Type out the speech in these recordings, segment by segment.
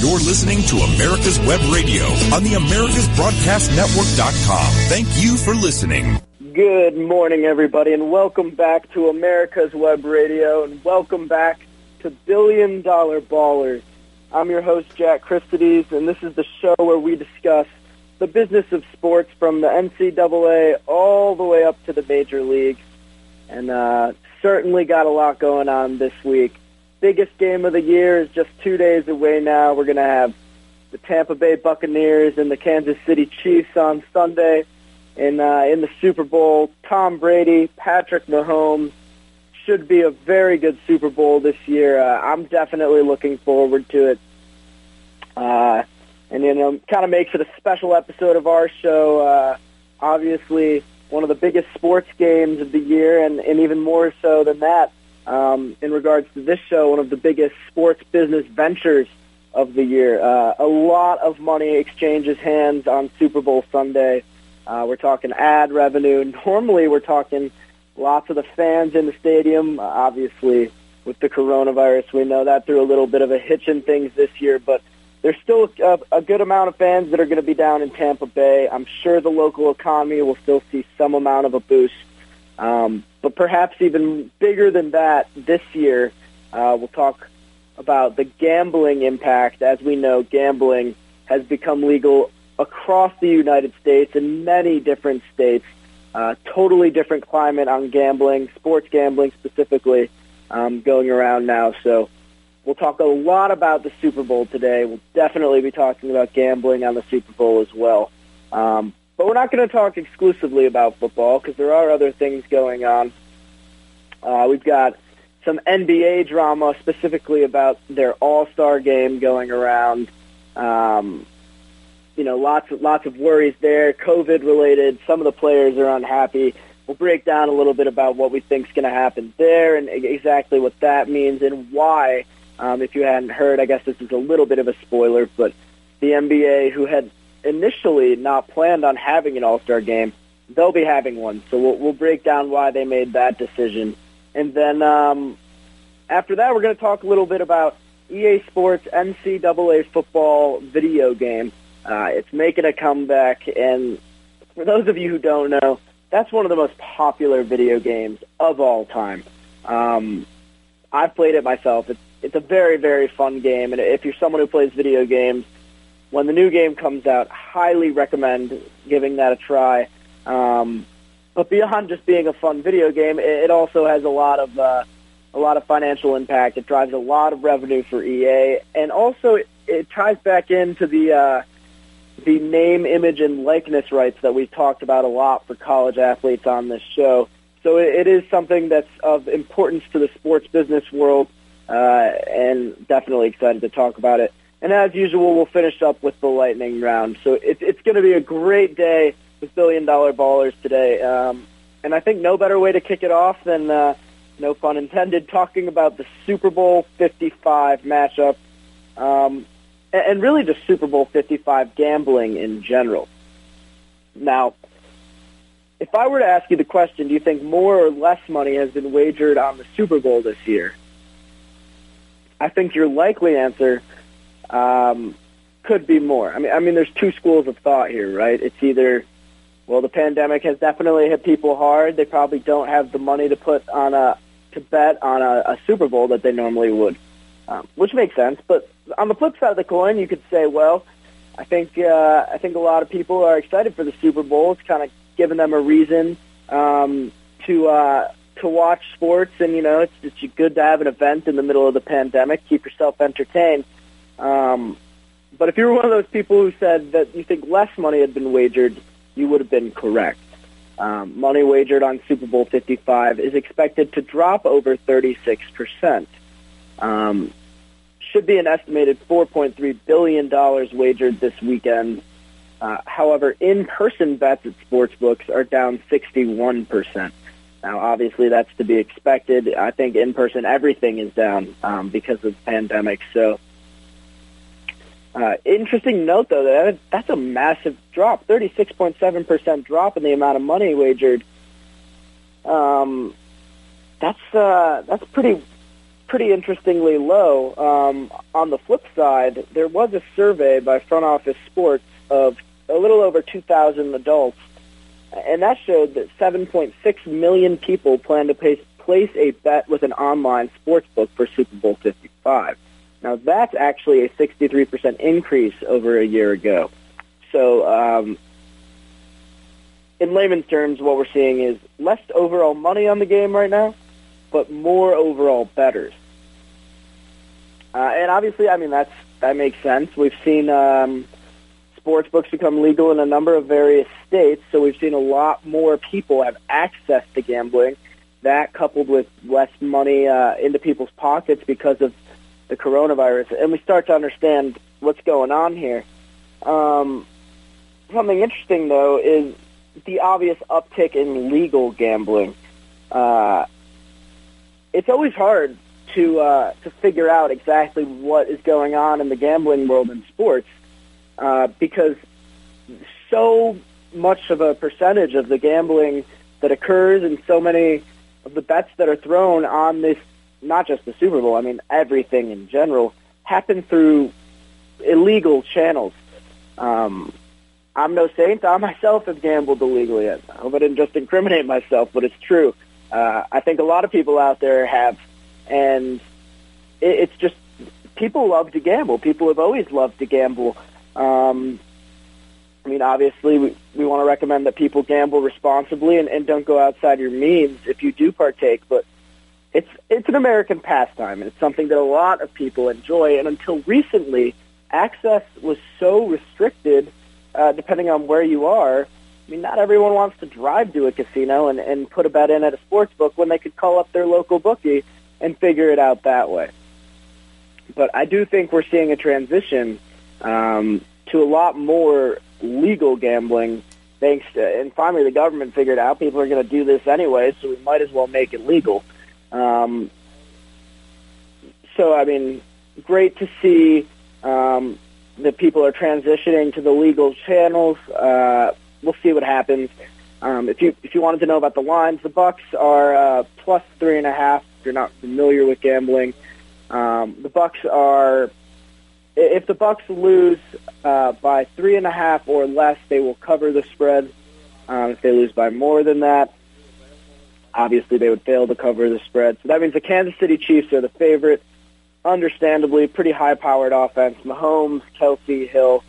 You're listening to America's Web Radio on the AmericasBroadcastNetwork.com. Thank you for listening. Good morning, everybody, and welcome back to America's Web Radio, and welcome back to Billion Dollar Ballers. I'm your host, Jack Christides, and this is the show where we discuss the business of sports from the NCAA all the way up to the major leagues. And uh, certainly got a lot going on this week biggest game of the year is just two days away now. We're going to have the Tampa Bay Buccaneers and the Kansas City Chiefs on Sunday. In, uh, in the Super Bowl, Tom Brady, Patrick Mahomes, should be a very good Super Bowl this year. Uh, I'm definitely looking forward to it. Uh, and, you know, kind of makes it a special episode of our show. Uh, obviously, one of the biggest sports games of the year, and, and even more so than that, um, in regards to this show, one of the biggest sports business ventures of the year. Uh, a lot of money exchanges hands on Super Bowl Sunday. Uh, we're talking ad revenue. Normally, we're talking lots of the fans in the stadium. Uh, obviously, with the coronavirus, we know that threw a little bit of a hitch in things this year, but there's still a, a good amount of fans that are going to be down in Tampa Bay. I'm sure the local economy will still see some amount of a boost. Um, but perhaps even bigger than that, this year, uh, we'll talk about the gambling impact. As we know, gambling has become legal across the United States in many different states. Uh, totally different climate on gambling, sports gambling specifically, um, going around now. So we'll talk a lot about the Super Bowl today. We'll definitely be talking about gambling on the Super Bowl as well. Um, but we're not going to talk exclusively about football because there are other things going on. Uh, we've got some NBA drama specifically about their All-Star game going around. Um, you know, lots of lots of worries there, COVID related. Some of the players are unhappy. We'll break down a little bit about what we think is going to happen there and exactly what that means and why. Um, if you hadn't heard, I guess this is a little bit of a spoiler, but the NBA, who had initially not planned on having an All-Star game. They'll be having one, so we'll, we'll break down why they made that decision. And then um, after that, we're going to talk a little bit about EA Sports NCAA football video game. Uh, it's making a comeback, and for those of you who don't know, that's one of the most popular video games of all time. Um, I've played it myself. It's it's a very very fun game, and if you're someone who plays video games, when the new game comes out, highly recommend giving that a try. Um, but beyond just being a fun video game, it, also has a lot of uh, a lot of financial impact. It drives a lot of revenue for EA, and also it, it ties back into the uh, the name, image, and likeness rights that we've talked about a lot for college athletes on this show. So it, it is something that's of importance to the sports business world, uh, and definitely excited to talk about it. And as usual, we'll finish up with the lightning round. So it, it's going to be a great day with billion dollar ballers today. Um, and I think no better way to kick it off than, uh, no pun intended, talking about the Super Bowl 55 matchup. Um, and really just Super Bowl 55 gambling in general. Now, if I were to ask you the question, do you think more or less money has been wagered on the Super Bowl this year? I think your likely answer um, could be more. I mean, I mean, there's two schools of thought here, right? It's either, well, the pandemic has definitely hit people hard. They probably don't have the money to put on a to bet on a, a Super Bowl that they normally would, um, which makes sense. But on the flip side of the coin, you could say, well, I think uh, I think a lot of people are excited for the Super Bowl. It's kind of giving them a reason um, to uh, to watch sports, and you know, it's it's good to have an event in the middle of the pandemic. Keep yourself entertained. Um, but if you were one of those people who said that you think less money had been wagered, you would have been correct. Um, money wagered on Super Bowl 55 is expected to drop over 36%. Um, should be an estimated $4.3 billion wagered this weekend. Uh, however, in-person bets at sportsbooks are down 61%. Now, obviously, that's to be expected. I think in-person everything is down um, because of the pandemic. So uh, interesting note, though, that that's a massive drop, 36.7% drop in the amount of money wagered. Um, that's uh, that's pretty pretty interestingly low. Um, on the flip side, there was a survey by Front Office Sports of a little over 2,000 adults, and that showed that 7.6 million people plan to place, place a bet with an online sports book for Super Bowl 55. Now, that's actually a 63% increase over a year ago. So, um, in layman's terms, what we're seeing is less overall money on the game right now, but more overall bettors. Uh, and obviously, I mean that's that makes sense. We've seen um, sports books become legal in a number of various states, so we've seen a lot more people have access to gambling. That coupled with less money uh, into people's pockets because of the coronavirus, and we start to understand what's going on here. Um, something interesting though is the obvious uptick in legal gambling. Uh, it's always hard to uh, to figure out exactly what is going on in the gambling world in sports uh, because so much of a percentage of the gambling that occurs and so many of the bets that are thrown on this not just the Super Bowl, I mean everything in general happen through illegal channels. Um, I'm no saint. I myself have gambled illegally. I hope I didn't just incriminate myself, but it's true. Uh, I think a lot of people out there have, and it, it's just people love to gamble. People have always loved to gamble. Um, I mean, obviously, we, we want to recommend that people gamble responsibly and, and don't go outside your means if you do partake. But it's it's an American pastime, and it's something that a lot of people enjoy. And until recently, access was so restricted, uh, depending on where you are. I mean, not everyone wants to drive to a casino and, and put a bet in at a sports book when they could call up their local bookie and figure it out that way. But I do think we're seeing a transition um, to a lot more legal gambling. Thanks to, and finally the government figured out people are going to do this anyway, so we might as well make it legal. Um, so I mean, great to see um, that people are transitioning to the legal channels. Uh, we'll see what happens. Um, if you if you wanted to know about the lines, the Bucks are uh, plus three and a half. If you're not familiar with gambling, um, the Bucks are. If the Bucks lose uh, by three and a half or less, they will cover the spread. Um, if they lose by more than that, obviously they would fail to cover the spread. So that means the Kansas City Chiefs are the favorite. Understandably, pretty high-powered offense. Mahomes, Kelce, Hill,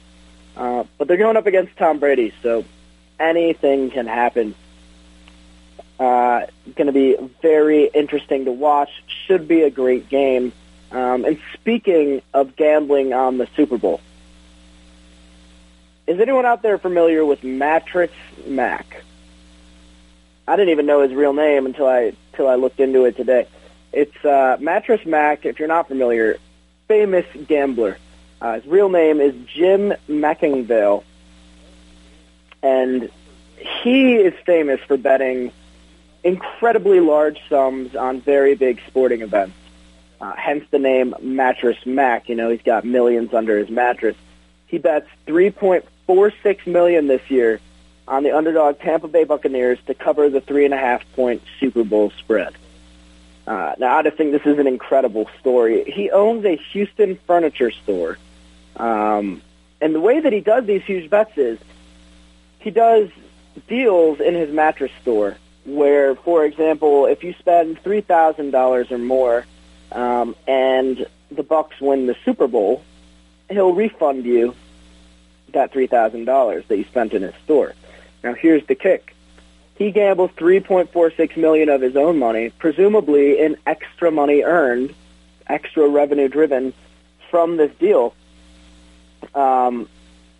uh, but they're going up against Tom Brady, so anything can happen. Uh, going to be very interesting to watch. Should be a great game. Um, and speaking of gambling on the Super Bowl, is anyone out there familiar with Mattress Mac? I didn't even know his real name until I until I looked into it today. It's uh, Mattress Mac. If you're not familiar, famous gambler. Uh, his real name is Jim McIngvale, and he is famous for betting incredibly large sums on very big sporting events. Uh, hence the name Mattress Mac. You know, he's got millions under his mattress. He bets 3.46 million this year on the underdog Tampa Bay Buccaneers to cover the three and a half point Super Bowl spread. Uh, now, I just think this is an incredible story. He owns a Houston furniture store. Um, and the way that he does these huge bets is he does deals in his mattress store where, for example, if you spend $3,000 or more um, and the Bucks win the Super Bowl, he'll refund you that $3,000 that you spent in his store. Now, here's the kick. He gambles 3.46 million of his own money, presumably in extra money earned, extra revenue driven from this deal. Um,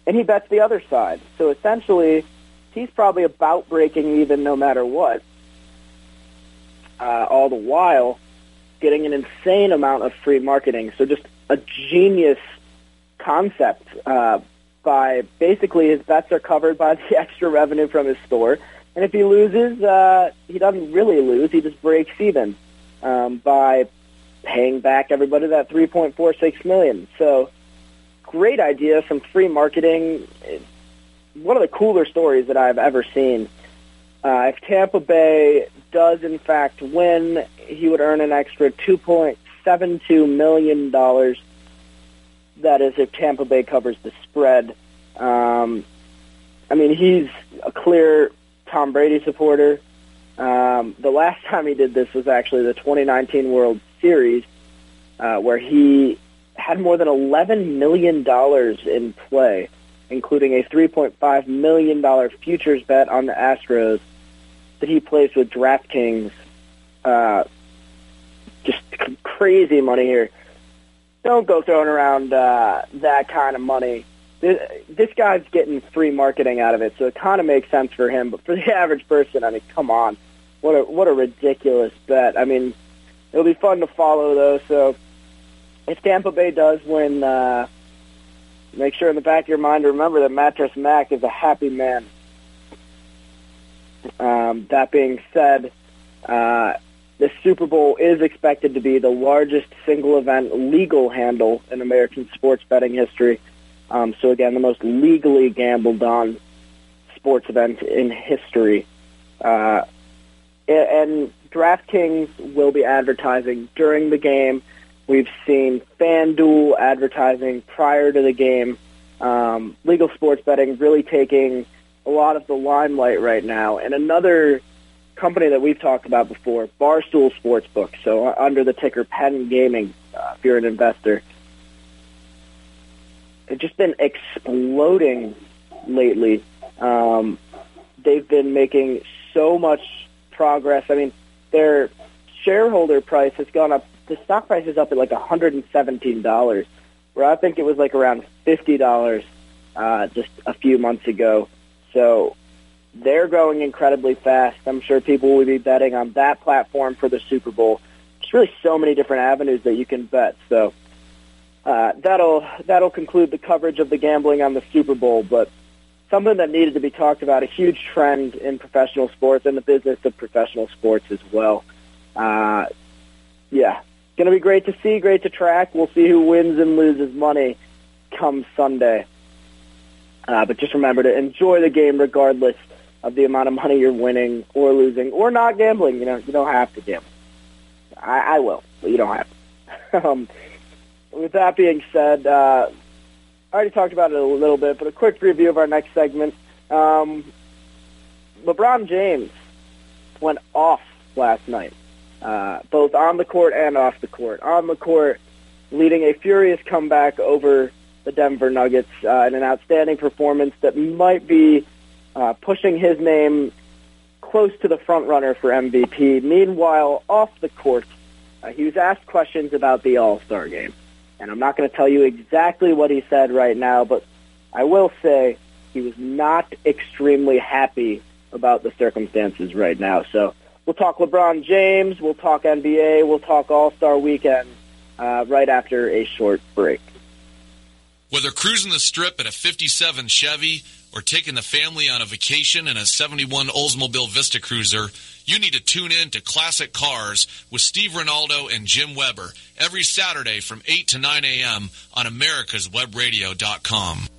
and he bets the other side. So essentially, he's probably about breaking even no matter what. Uh, all the while, getting an insane amount of free marketing. So just a genius concept uh, by basically his bets are covered by the extra revenue from his store. And if he loses, uh, he doesn't really lose. He just breaks even um, by paying back everybody that 3.46 million. So great idea, some free marketing. One of the cooler stories that I've ever seen. Uh, if Tampa Bay does in fact win, he would earn an extra 2.7 $1.72 million. That is if Tampa Bay covers the spread. Um, I mean, he's a clear Tom Brady supporter. Um, the last time he did this was actually the 2019 World Series, uh, where he had more than $11 million in play, including a $3.5 million futures bet on the Astros that he placed with DraftKings. Uh, just crazy money here. Don't go throwing around uh, that kind of money. This, this guy's getting free marketing out of it, so it kind of makes sense for him. But for the average person, I mean, come on, what a what a ridiculous bet. I mean, it'll be fun to follow though. So if Tampa Bay does win, uh, make sure in the back of your mind to remember that Mattress Mac is a happy man. Um, that being said, uh, the Super Bowl is expected to be the largest single event legal handle in American sports betting history. Um, so again, the most legally gambled on sports event in history. Uh, and DraftKings will be advertising during the game. We've seen FanDuel advertising prior to the game. Um, legal sports betting really taking a lot of the limelight right now. And another company that we've talked about before, Barstool Sportsbook, so uh, under the ticker Penn Gaming, uh, if you're an investor. They've just been exploding lately. Um, they've been making so much progress. I mean, their shareholder price has gone up. The stock price is up at like $117, where I think it was like around $50 uh, just a few months ago. So they're growing incredibly fast. I'm sure people will be betting on that platform for the Super Bowl. There's really so many different avenues that you can bet. So uh, that'll that'll conclude the coverage of the gambling on the Super Bowl. But something that needed to be talked about, a huge trend in professional sports and the business of professional sports as well. Uh, yeah, going to be great to see, great to track. We'll see who wins and loses money come Sunday. Uh, but just remember to enjoy the game regardless of the amount of money you're winning or losing or not gambling. You know, you don't have to gamble. I, I will, but you don't have to. um, with that being said, uh, I already talked about it a little bit, but a quick review of our next segment. Um, LeBron James went off last night, uh, both on the court and off the court. On the court, leading a furious comeback over the Denver Nuggets uh, in an outstanding performance that might be uh, pushing his name close to the front runner for MVP. Meanwhile, off the court, uh, he was asked questions about the All-Star game. And I'm not going to tell you exactly what he said right now, but I will say he was not extremely happy about the circumstances right now. So we'll talk LeBron James, we'll talk NBA, we'll talk All-Star Weekend uh, right after a short break. Whether cruising the strip in a 57 Chevy or taking the family on a vacation in a 71 Oldsmobile Vista Cruiser, you need to tune in to Classic Cars with Steve Ronaldo and Jim Weber every Saturday from 8 to 9 a.m. on americaswebradio.com.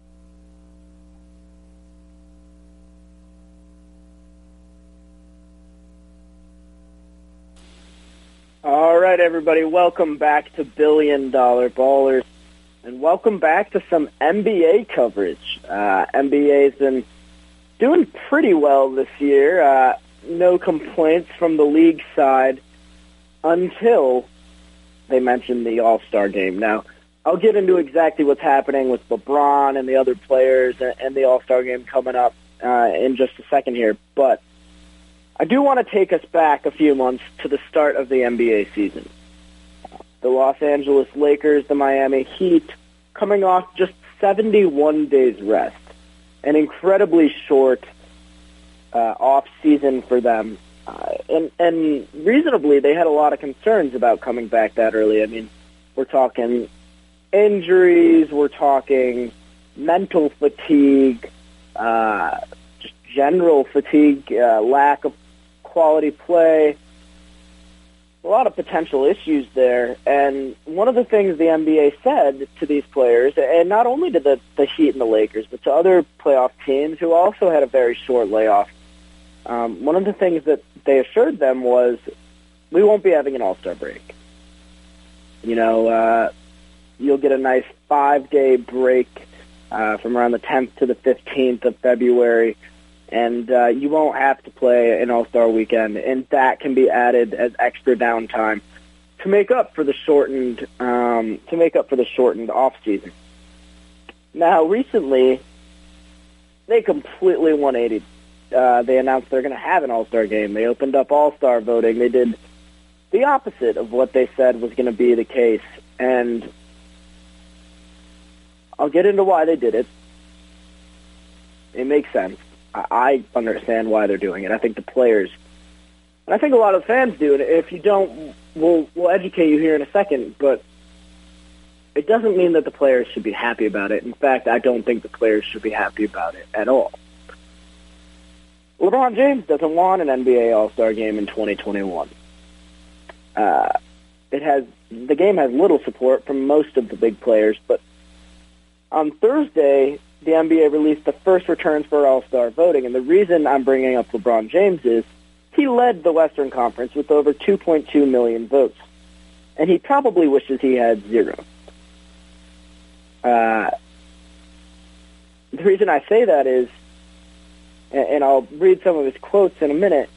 All right, everybody, welcome back to Billion Dollar Ballers, and welcome back to some NBA coverage. Uh, NBA's been doing pretty well this year. Uh, no complaints from the league side until they mentioned the All-Star game. Now, I'll get into exactly what's happening with LeBron and the other players and the All-Star game coming up uh, in just a second here, but I do want to take us back a few months to the start of the NBA season. The Los Angeles Lakers, the Miami Heat, coming off just 71 days rest, an incredibly short uh, off season for them, uh, and and reasonably they had a lot of concerns about coming back that early. I mean, we're talking injuries, we're talking mental fatigue, uh, just general fatigue, uh, lack of quality play. A lot of potential issues there. And one of the things the NBA said to these players, and not only to the, the Heat and the Lakers, but to other playoff teams who also had a very short layoff, um, one of the things that they assured them was, we won't be having an all-star break. You know, uh, you'll get a nice five-day break uh, from around the 10th to the 15th of February and uh, you won't have to play an All Star weekend, and that can be added as extra downtime to make up for the shortened um, to make up for the shortened off season. Now, recently, they completely 180. Uh, they announced they're going to have an All Star game. They opened up All Star voting. They did the opposite of what they said was going to be the case, and I'll get into why they did it. It makes sense. I understand why they're doing it. I think the players, and I think a lot of fans do. And if you don't, we'll we'll educate you here in a second. But it doesn't mean that the players should be happy about it. In fact, I don't think the players should be happy about it at all. LeBron James doesn't want an NBA All Star game in 2021. Uh, it has the game has little support from most of the big players, but on Thursday the NBA released the first returns for All-Star voting. And the reason I'm bringing up LeBron James is he led the Western Conference with over 2.2 million votes. And he probably wishes he had zero. Uh, the reason I say that is, and I'll read some of his quotes in a minute,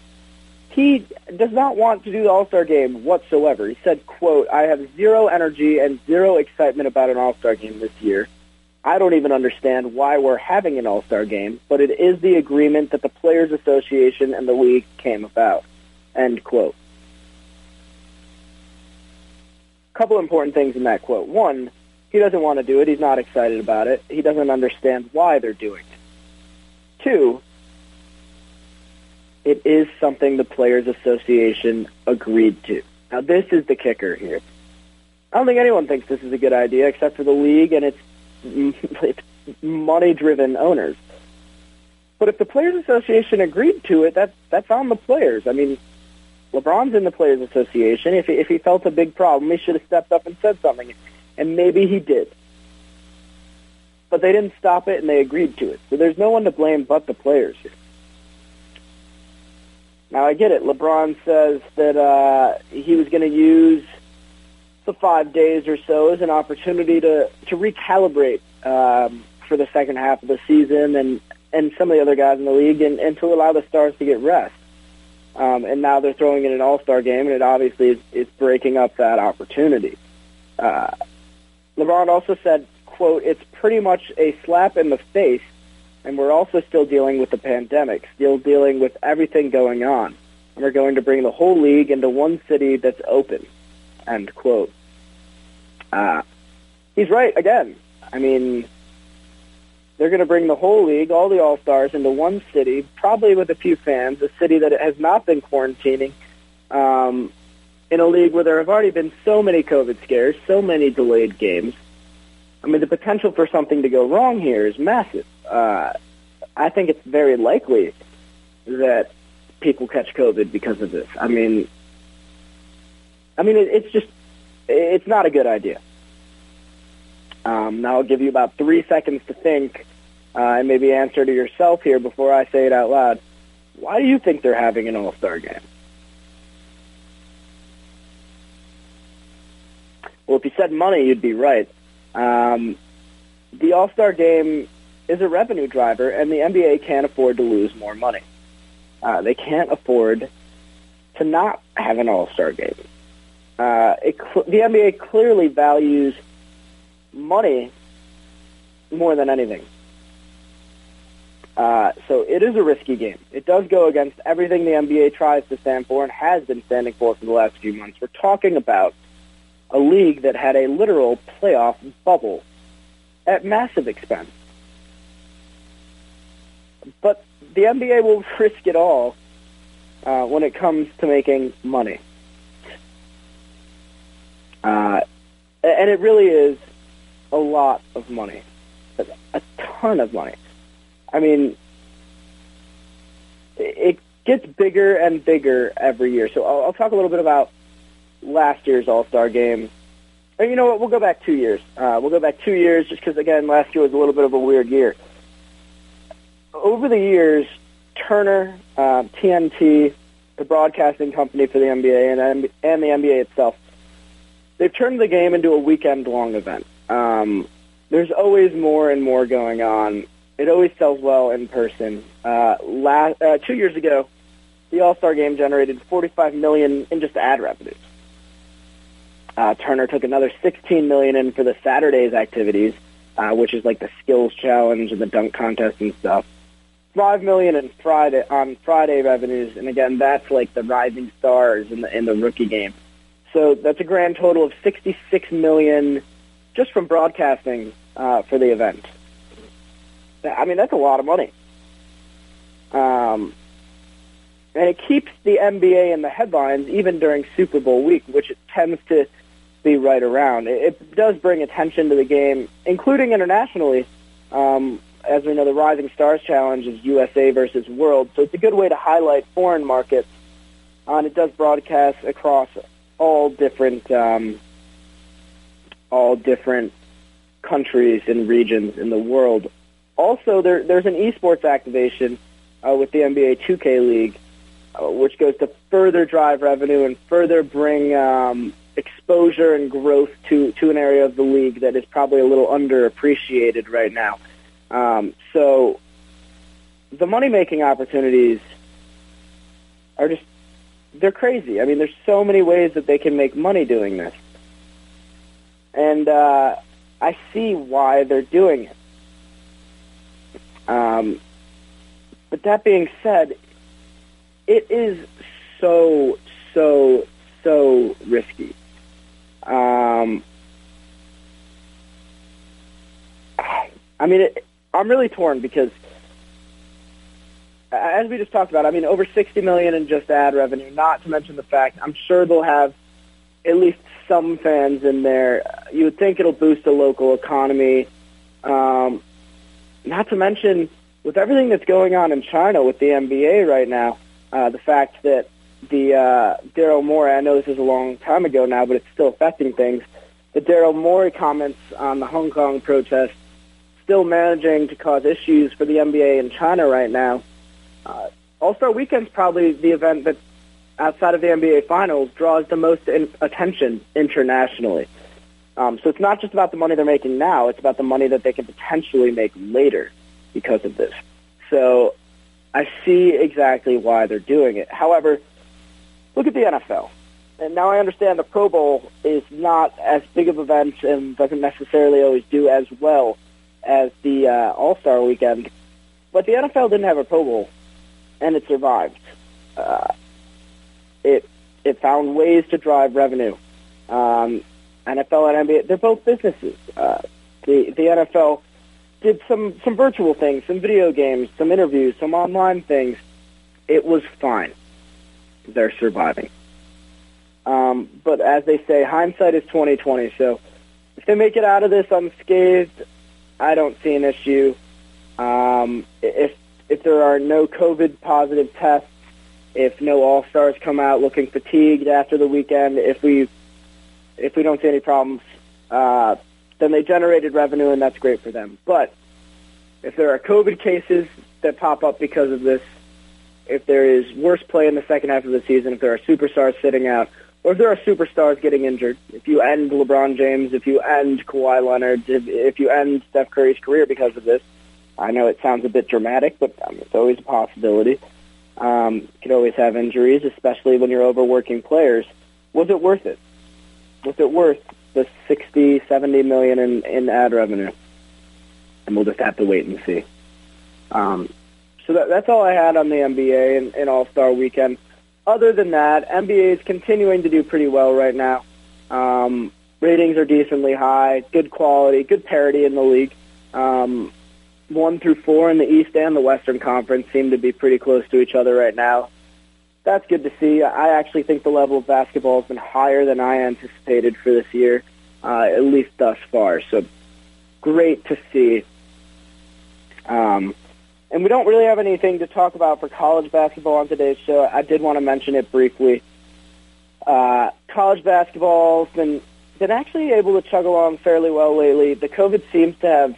he does not want to do the All-Star game whatsoever. He said, quote, I have zero energy and zero excitement about an All-Star game this year. I don't even understand why we're having an All-Star game, but it is the agreement that the Players Association and the league came about. End quote. Couple important things in that quote. One, he doesn't want to do it. He's not excited about it. He doesn't understand why they're doing it. Two, it is something the Players Association agreed to. Now, this is the kicker here. I don't think anyone thinks this is a good idea except for the league and its money-driven owners. But if the Players Association agreed to it, that that's on the players. I mean, LeBron's in the Players Association. If he, if he felt a big problem, he should have stepped up and said something, and maybe he did. But they didn't stop it, and they agreed to it. So there's no one to blame but the players here. Now I get it. LeBron says that uh, he was going to use the five days or so as an opportunity to to recalibrate um, for the second half of the season and and some of the other guys in the league and, and to allow the stars to get rest. Um, and now they're throwing in an All Star game, and it obviously is, is breaking up that opportunity. Uh, LeBron also said, "quote It's pretty much a slap in the face, and we're also still dealing with the pandemic, still dealing with everything going on, and we're going to bring the whole league into one city that's open." End quote. Uh, he's right again. I mean, they're going to bring the whole league, all the All Stars, into one city, probably with a few fans, a city that has not been quarantining, um, in a league where there have already been so many COVID scares, so many delayed games. I mean, the potential for something to go wrong here is massive. Uh, I think it's very likely that people catch COVID because of this. I mean, I mean, it, it's just, it's not a good idea. Um, now I'll give you about three seconds to think uh, and maybe answer to yourself here before I say it out loud. Why do you think they're having an All-Star game? Well, if you said money, you'd be right. Um, the All-Star game is a revenue driver, and the NBA can't afford to lose more money. Uh, they can't afford to not have an All-Star game uh, it, the NBA clearly values money more than anything. Uh, so it is a risky game. It does go against everything the NBA tries to stand for and has been standing for for the last few months. We're talking about a league that had a literal playoff bubble at massive expense. But the NBA will risk it all uh, when it comes to making money. Uh, and it really is a lot of money, a ton of money. I mean, it gets bigger and bigger every year. So I'll, I'll talk a little bit about last year's All Star game. And you know what? We'll go back two years. Uh, we'll go back two years just because, again, last year was a little bit of a weird year. Over the years, Turner, uh, TNT, the broadcasting company for the NBA, and, and the NBA itself, they've turned the game into a weekend-long event. Um, there's always more and more going on it always sells well in person. Uh, last uh, two years ago, the All Star Game generated 45 million in just ad revenues. Uh, Turner took another 16 million in for the Saturday's activities, uh, which is like the skills challenge and the dunk contest and stuff. Five million in Friday on Friday revenues, and again, that's like the rising stars in the in the rookie game. So that's a grand total of 66 million just from broadcasting uh, for the event. I mean, that's a lot of money. Um, and it keeps the NBA in the headlines even during Super Bowl week, which it tends to be right around. It, it does bring attention to the game, including internationally. Um, as we know, the Rising Stars Challenge is USA versus World, so it's a good way to highlight foreign markets. Uh, and it does broadcast across all different um, all different countries and regions in the world also, there, there's an esports activation uh, with the NBA 2K League, uh, which goes to further drive revenue and further bring um, exposure and growth to, to an area of the league that is probably a little underappreciated right now. Um, so the money-making opportunities are just, they're crazy. I mean, there's so many ways that they can make money doing this. And uh, I see why they're doing it. Um, but that being said, it is so, so, so risky. Um, I mean, it, I'm really torn because, as we just talked about, I mean, over 60 million in just ad revenue. Not to mention the fact, I'm sure they'll have at least some fans in there. You would think it'll boost the local economy. Um, not to mention, with everything that's going on in China with the NBA right now, uh, the fact that the uh, Daryl Morey, I know this is a long time ago now, but it's still affecting things. The Daryl Morey comments on the Hong Kong protest still managing to cause issues for the NBA in China right now. Uh, All-Star Weekend's probably the event that, outside of the NBA Finals, draws the most in- attention internationally. Um, so it's not just about the money they're making now; it's about the money that they can potentially make later because of this. So I see exactly why they're doing it. However, look at the NFL. And now I understand the Pro Bowl is not as big of an event and doesn't necessarily always do as well as the uh, All Star Weekend. But the NFL didn't have a Pro Bowl, and it survived. Uh, it it found ways to drive revenue. Um, NFL and NBA, they're both businesses. Uh, the the NFL did some some virtual things, some video games, some interviews, some online things. It was fine. They're surviving. Um, but as they say, hindsight is twenty twenty. So if they make it out of this unscathed, I don't see an issue. Um, if if there are no COVID positive tests, if no All Stars come out looking fatigued after the weekend, if we if we don't see any problems, uh, then they generated revenue, and that's great for them. But if there are COVID cases that pop up because of this, if there is worse play in the second half of the season, if there are superstars sitting out, or if there are superstars getting injured, if you end LeBron James, if you end Kawhi Leonard, if, if you end Steph Curry's career because of this, I know it sounds a bit dramatic, but um, it's always a possibility. Um, you could always have injuries, especially when you're overworking players. Was it worth it? was it worth the 60, 70 million in, in ad revenue? And we'll just have to wait and see. Um, so that, that's all I had on the NBA and, and All Star Weekend. Other than that, NBA is continuing to do pretty well right now. Um, ratings are decently high, good quality, good parity in the league. Um, one through four in the East and the Western Conference seem to be pretty close to each other right now. That's good to see. I actually think the level of basketball has been higher than I anticipated for this year, uh, at least thus far. So great to see. Um, and we don't really have anything to talk about for college basketball on today's show. I did want to mention it briefly. Uh, college basketball's been been actually able to chug along fairly well lately. The COVID seems to have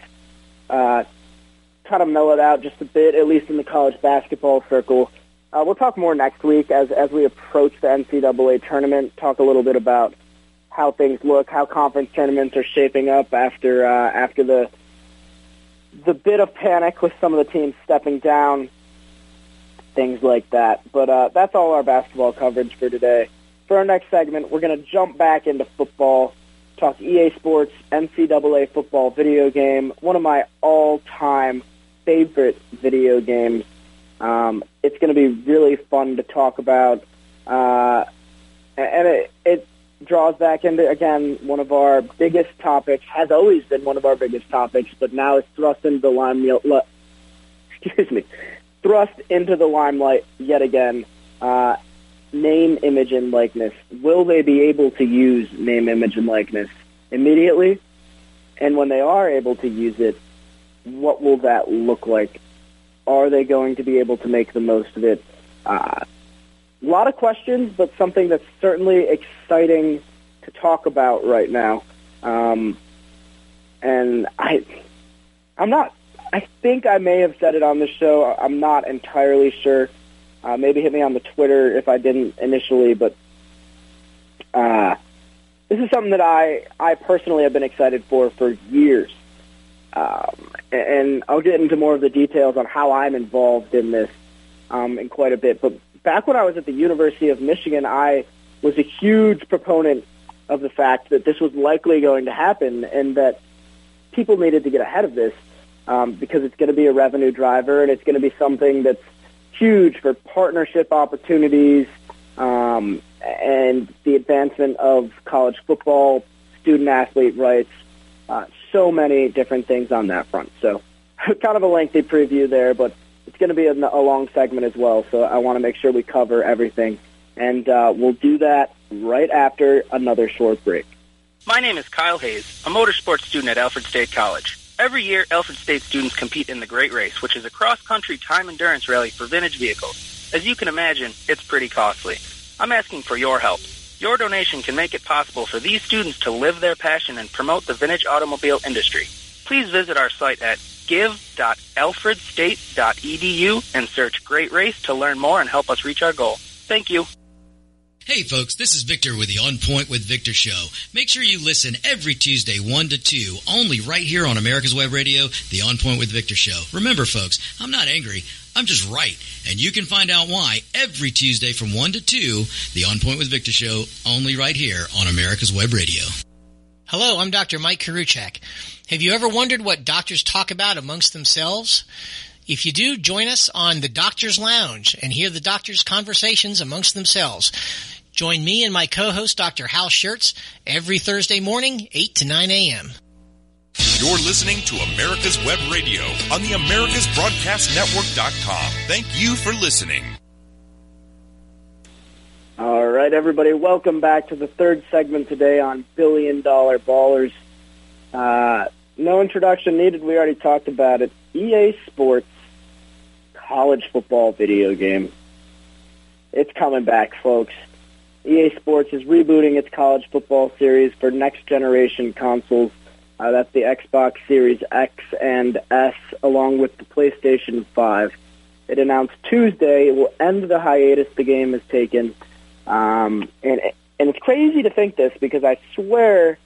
uh, kind of mellowed out just a bit, at least in the college basketball circle. Uh, we'll talk more next week as as we approach the NCAA tournament. Talk a little bit about how things look, how conference tournaments are shaping up after uh, after the the bit of panic with some of the teams stepping down, things like that. But uh, that's all our basketball coverage for today. For our next segment, we're going to jump back into football, talk EA Sports NCAA football video game, one of my all-time favorite video games. Um, it's going to be really fun to talk about, uh, and it, it draws back into again one of our biggest topics. Has always been one of our biggest topics, but now it's thrust into the limelight. Excuse me, thrust into the limelight yet again. Uh, name, image, and likeness. Will they be able to use name, image, and likeness immediately? And when they are able to use it, what will that look like? Are they going to be able to make the most of it? Uh, a lot of questions, but something that's certainly exciting to talk about right now. Um, and I, I'm not. I think I may have said it on the show. I'm not entirely sure. Uh, maybe hit me on the Twitter if I didn't initially, but uh, this is something that I I personally have been excited for for years. Um, and I'll get into more of the details on how I'm involved in this um, in quite a bit. But back when I was at the University of Michigan, I was a huge proponent of the fact that this was likely going to happen and that people needed to get ahead of this um, because it's going to be a revenue driver and it's going to be something that's huge for partnership opportunities um, and the advancement of college football, student athlete rights, uh, so many different things on that front. So kind of a lengthy preview there, but it's going to be a, a, long segment as well, so I want to make sure we cover everything. And uh, we'll do that right after another short break. My name is Kyle Hayes, a motorsports student at Alfred State College. Every year, Alfred State students compete in the Great Race, which is a cross-country time endurance rally for vintage vehicles. As you can imagine, it's pretty costly. I'm asking for your help. Your donation can make it possible for these students to live their passion and promote the vintage automobile industry. Please visit our site at give.alfredstate.edu and search Great Race to learn more and help us reach our goal. Thank you. Hey folks, this is Victor with the On Point with Victor show. Make sure you listen every Tuesday 1 to 2, only right here on America's Web Radio, the On Point with Victor show. Remember folks, I'm not angry, I'm just right. And you can find out why every Tuesday from 1 to 2, the On Point with Victor show, only right here on America's Web Radio. Hello, I'm Dr. Mike Karuchak. Have you ever wondered what doctors talk about amongst themselves? If you do, join us on the Doctor's Lounge and hear the doctors' conversations amongst themselves. Join me and my co-host, Dr. Hal Schertz, every Thursday morning, 8 to 9 a.m. You're listening to America's Web Radio on the AmericasBroadcastNetwork.com. Thank you for listening. All right, everybody, welcome back to the third segment today on Billion Dollar Ballers. Uh, no introduction needed. We already talked about it. EA Sports college football video game. It's coming back, folks. EA Sports is rebooting its college football series for next generation consoles. Uh, that's the Xbox Series X and S, along with the PlayStation 5. It announced Tuesday it will end the hiatus the game has taken. Um, and, and it's crazy to think this because I swear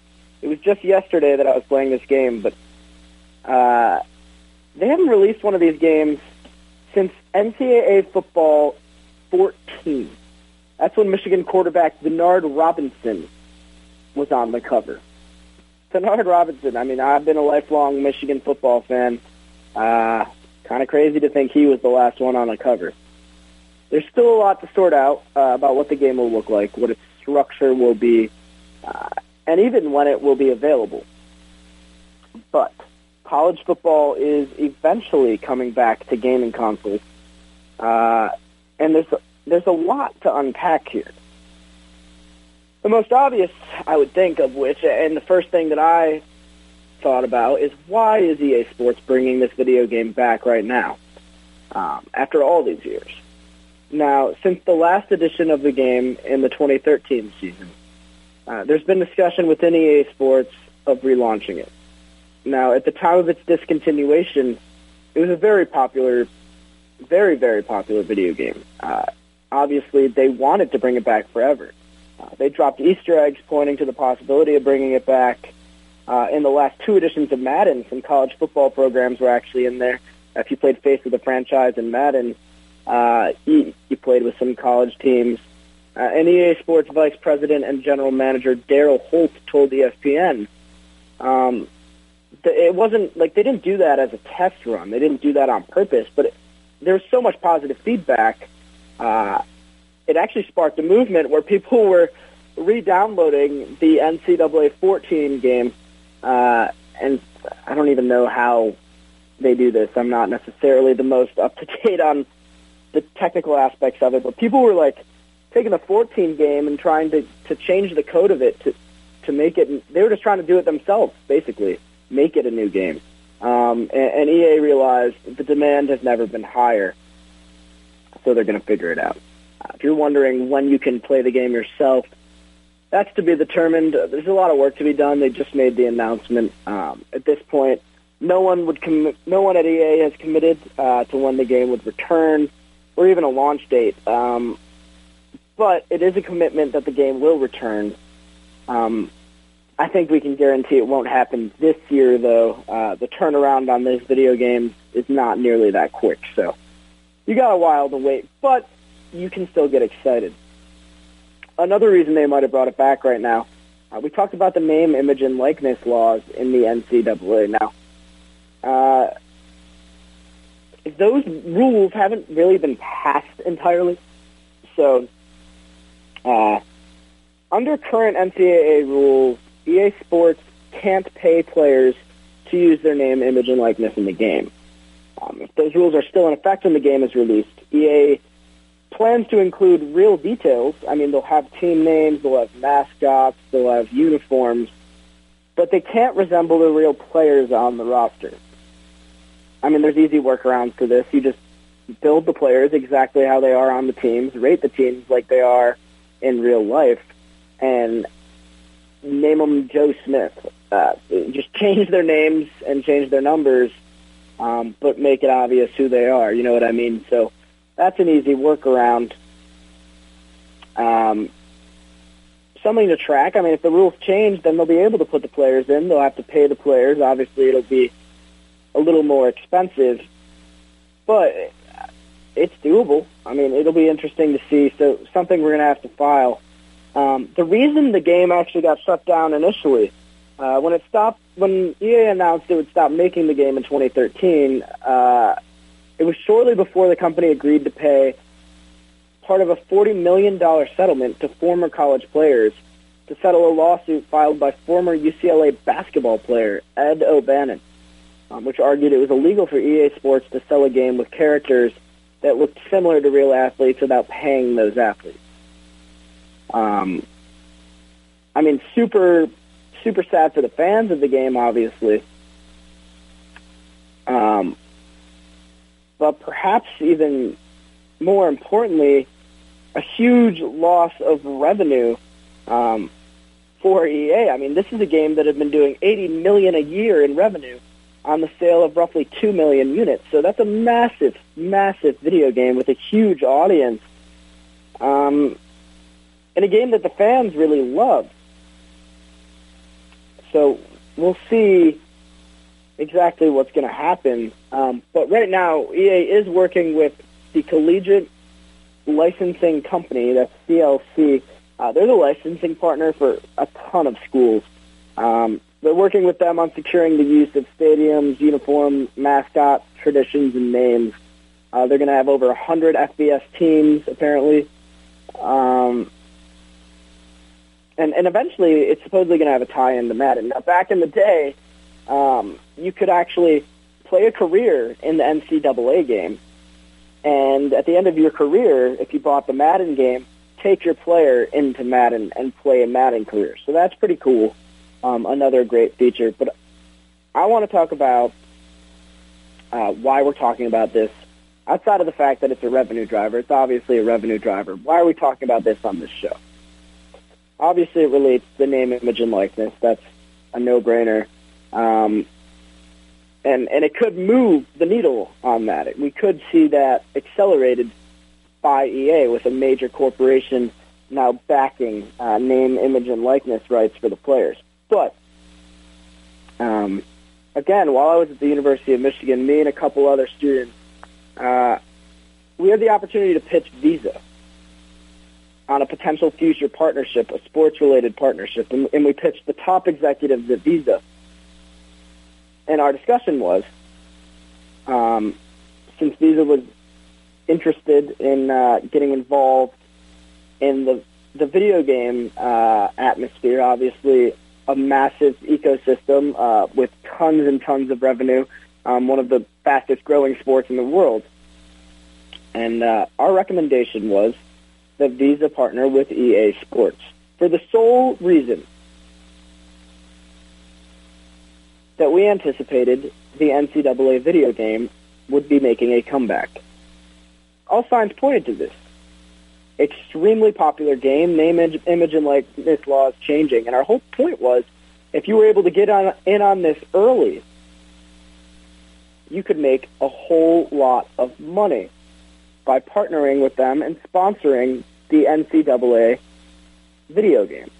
it was just yesterday that I was playing this game, but uh, they haven't released one of these games since NCAA football 14. That's when Michigan quarterback Denard Robinson was on the cover. Denard Robinson. I mean, I've been a lifelong Michigan football fan. Uh, Kind of crazy to think he was the last one on the cover. There's still a lot to sort out uh, about what the game will look like, what its structure will be, uh, and even when it will be available. But college football is eventually coming back to gaming consoles, uh, and there's a, there's a lot to unpack here. The most obvious, I would think, of which, and the first thing that I thought about is why is EA Sports bringing this video game back right now, um, after all these years? Now, since the last edition of the game in the 2013 season, uh, there's been discussion within EA Sports of relaunching it. Now, at the time of its discontinuation, it was a very popular, very, very popular video game. Uh, obviously, they wanted to bring it back forever. Uh, they dropped Easter eggs pointing to the possibility of bringing it back. Uh, in the last two editions of Madden, some college football programs were actually in there. If you played Face of the Franchise in Madden, uh, he, he played with some college teams. Uh, and EA Sports Vice President and General Manager Daryl Holt told ESPN, um, it wasn't like they didn't do that as a test run. They didn't do that on purpose, but it, there was so much positive feedback. Uh, it actually sparked a movement where people were re-downloading the NCAA 14 game, uh, and I don't even know how they do this. I'm not necessarily the most up to date on the technical aspects of it, but people were like taking the 14 game and trying to to change the code of it to to make it. They were just trying to do it themselves, basically make it a new game. Um, and, and EA realized the demand has never been higher, so they're going to figure it out. Uh, if you're wondering when you can play the game yourself, that's to be determined. There's a lot of work to be done. They just made the announcement. Um, at this point, no one would com- no one at EA has committed uh, to when the game would return or even a launch date. Um, but it is a commitment that the game will return. Um, I think we can guarantee it won't happen this year, though. Uh, the turnaround on those video games is not nearly that quick, so you got a while to wait, but you can still get excited. Another reason they might have brought it back right now, uh, we talked about the name, image, and likeness laws in the NCAA. Now, uh, those rules haven't really been passed entirely, so uh, under current NCAA rules, EA Sports can't pay players to use their name, image, and likeness in the game. Um, if those rules are still in effect when the game is released, EA plans to include real details. I mean, they'll have team names, they'll have mascots, they'll have uniforms, but they can't resemble the real players on the roster. I mean, there's easy workarounds for this. You just build the players exactly how they are on the teams, rate the teams like they are in real life, and name them Joe Smith. Uh, just change their names and change their numbers, um, but make it obvious who they are. You know what I mean? So that's an easy workaround. Um, something to track. I mean, if the rules change, then they'll be able to put the players in. They'll have to pay the players. Obviously, it'll be a little more expensive, but it's doable. I mean, it'll be interesting to see. So something we're going to have to file um, the reason the game actually got shut down initially, uh, when it stopped, when EA announced it would stop making the game in 2013, uh, it was shortly before the company agreed to pay part of a $40 million settlement to former college players to settle a lawsuit filed by former UCLA basketball player Ed O'Bannon, um, which argued it was illegal for EA Sports to sell a game with characters that looked similar to real athletes without paying those athletes. Um, I mean, super, super sad for the fans of the game, obviously. Um, but perhaps even more importantly, a huge loss of revenue um, for EA. I mean, this is a game that had been doing 80 million a year in revenue on the sale of roughly 2 million units. So that's a massive, massive video game with a huge audience. Um, in a game that the fans really love. So we'll see exactly what's going to happen. Um, but right now, EA is working with the Collegiate Licensing Company, that's CLC. Uh, they're the licensing partner for a ton of schools. Um, they're working with them on securing the use of stadiums, uniform, mascots, traditions and names. Uh, they're going to have over 100 FBS teams, apparently. Um, and, and eventually, it's supposedly going to have a tie-in to Madden. Now, back in the day, um, you could actually play a career in the NCAA game. And at the end of your career, if you bought the Madden game, take your player into Madden and play a Madden career. So that's pretty cool. Um, another great feature. But I want to talk about uh, why we're talking about this. Outside of the fact that it's a revenue driver, it's obviously a revenue driver. Why are we talking about this on this show? Obviously, it relates to the name, image, and likeness. That's a no-brainer. Um, and and it could move the needle on that. We could see that accelerated by EA with a major corporation now backing uh, name, image, and likeness rights for the players. But um, again, while I was at the University of Michigan, me and a couple other students, uh, we had the opportunity to pitch Visa on a potential future partnership, a sports-related partnership, and, and we pitched the top executives at Visa and our discussion was, um, since Visa was interested in uh, getting involved in the the video game uh, atmosphere, obviously a massive ecosystem uh, with tons and tons of revenue, um, one of the fastest growing sports in the world. And uh, our recommendation was that Visa partner with EA Sports for the sole reason that we anticipated the NCAA video game would be making a comeback. All signs pointed to this. Extremely popular game, name, image, and likeness laws changing, and our whole point was, if you were able to get on in on this early, you could make a whole lot of money by partnering with them and sponsoring the NCAA video game.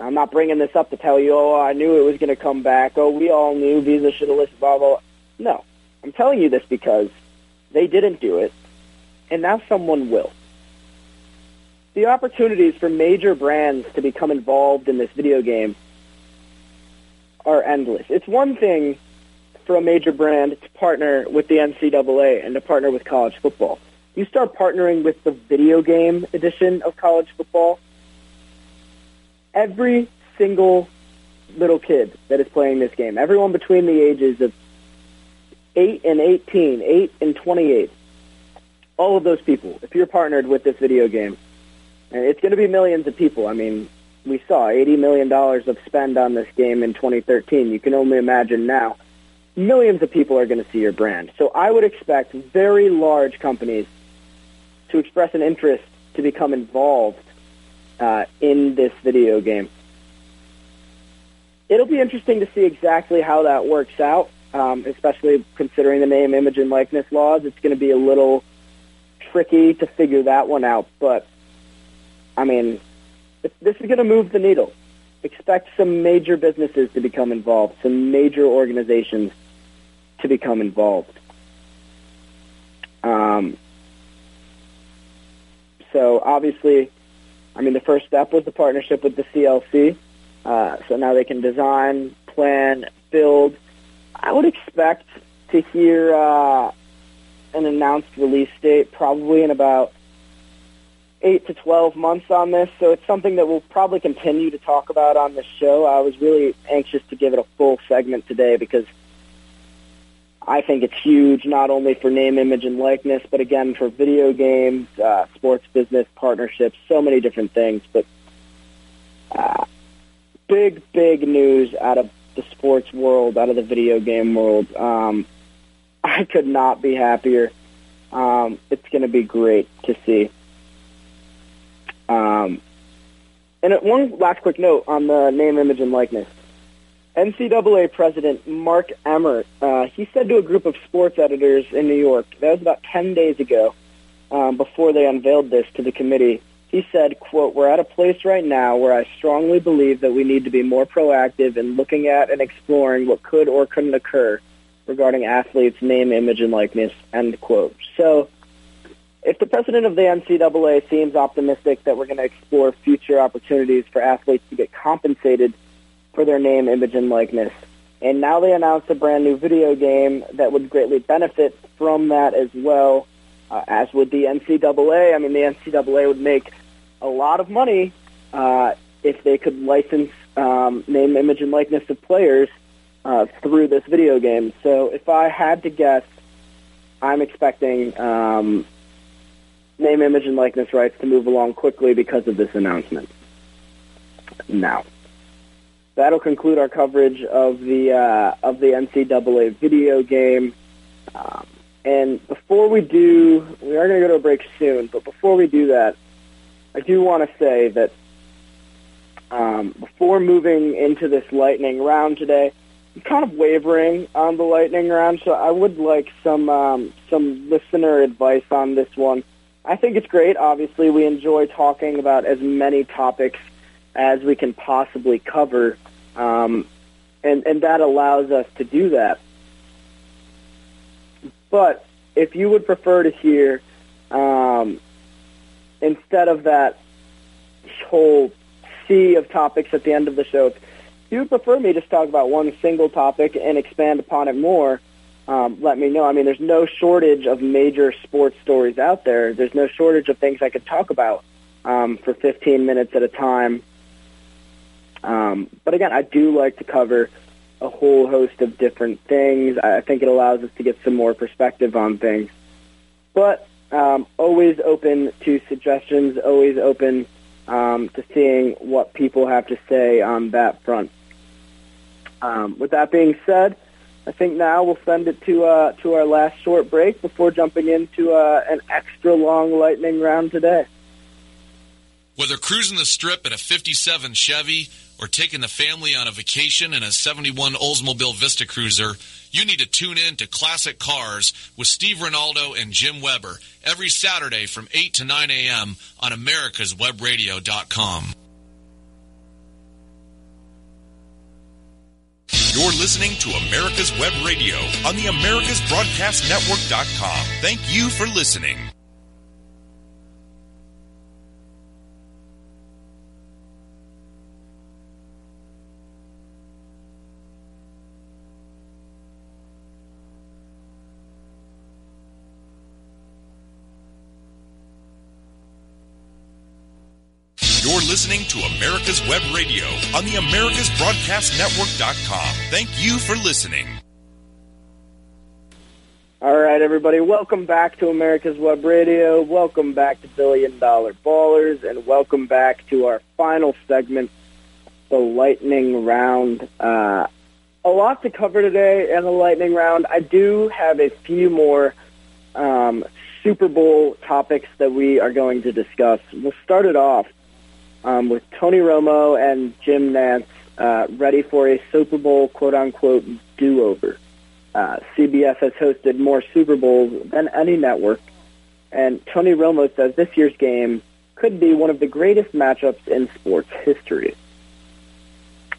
I'm not bringing this up to tell you, oh, I knew it was going to come back. Oh, we all knew Visa should have listed blah, blah. No. I'm telling you this because they didn't do it, and now someone will. The opportunities for major brands to become involved in this video game are endless. It's one thing for a major brand to partner with the NCAA and to partner with college football. You start partnering with the video game edition of college football – every single little kid that is playing this game, everyone between the ages of 8 and 18, 8 and 28, all of those people, if you're partnered with this video game, and it's going to be millions of people. I mean, we saw $80 million of spend on this game in 2013. You can only imagine now. Millions of people are going to see your brand. So I would expect very large companies to express an interest to become involved uh, in this video game. It'll be interesting to see exactly how that works out, um, especially considering the name, image, and likeness laws. It's going to be a little tricky to figure that one out, but I mean, this is going to move the needle. Expect some major businesses to become involved, some major organizations to become involved. Um, so obviously, I mean, the first step was the partnership with the CLC. Uh, so now they can design, plan, build. I would expect to hear uh, an announced release date probably in about eight to 12 months on this. So it's something that we'll probably continue to talk about on this show. I was really anxious to give it a full segment today because – I think it's huge, not only for name, image, and likeness, but again for video games, uh, sports business partnerships, so many different things. But uh, big, big news out of the sports world, out of the video game world. Um, I could not be happier. Um, it's going to be great to see. Um, and one last quick note on the name, image, and likeness. NCAA President Mark Emmert, uh, he said to a group of sports editors in New York, that was about 10 days ago, um, before they unveiled this to the committee, he said, quote, we're at a place right now where I strongly believe that we need to be more proactive in looking at and exploring what could or couldn't occur regarding athletes' name, image, and likeness, end quote. So if the president of the NCAA seems optimistic that we're going to explore future opportunities for athletes to get compensated for their name, image, and likeness. And now they announced a brand new video game that would greatly benefit from that as well, uh, as would the NCAA. I mean, the NCAA would make a lot of money uh, if they could license um, name, image, and likeness of players uh, through this video game. So if I had to guess, I'm expecting um, name, image, and likeness rights to move along quickly because of this announcement. Now, that'll conclude our coverage of the uh, of the NCAA video game. Um, and before we do, we are going to go to a break soon. But before we do that, I do want to say that um, before moving into this lightning round today, I'm kind of wavering on the lightning round, so I would like some um, some listener advice on this one. I think it's great. Obviously, we enjoy talking about as many topics as we can possibly cover, um, and and that allows us to do that. But if you would prefer to hear um, instead of that whole sea of topics at the end of the show, if you would prefer me just talk about one single topic and expand upon it more, um, let me know. I mean, there's no shortage of major sports stories out there. There's no shortage of things I could talk about um, for 15 minutes at a time. Um, but again, I do like to cover a whole host of different things. I think it allows us to get some more perspective on things. But um, always open to suggestions, always open um, to seeing what people have to say on that front. Um, with that being said, I think now we'll send it to uh, to our last short break before jumping into uh, an extra long lightning round today. Whether cruising the strip in a 57 Chevy or taking the family on a vacation in a 71 Oldsmobile Vista Cruiser, you need to tune in to Classic Cars with Steve Ronaldo and Jim Weber every Saturday from 8 to 9 a.m. on americaswebradio.com. You're listening to America's Web Radio on the AmericasBroadcastNetwork.com. Thank you for listening. You're listening to America's Web Radio on the AmericasBroadcastNetwork.com. Thank you for listening. All right, everybody, welcome back to America's Web Radio. Welcome back to Billion Dollar Ballers, and welcome back to our final segment, the Lightning Round. Uh, a lot to cover today in the Lightning Round. I do have a few more um, Super Bowl topics that we are going to discuss. We'll start it off um, with Tony Romo and Jim Nantz uh, ready for a Super Bowl quote unquote do over. Uh, CBS has hosted more Super Bowls than any network, and Tony Romo says this year's game could be one of the greatest matchups in sports history.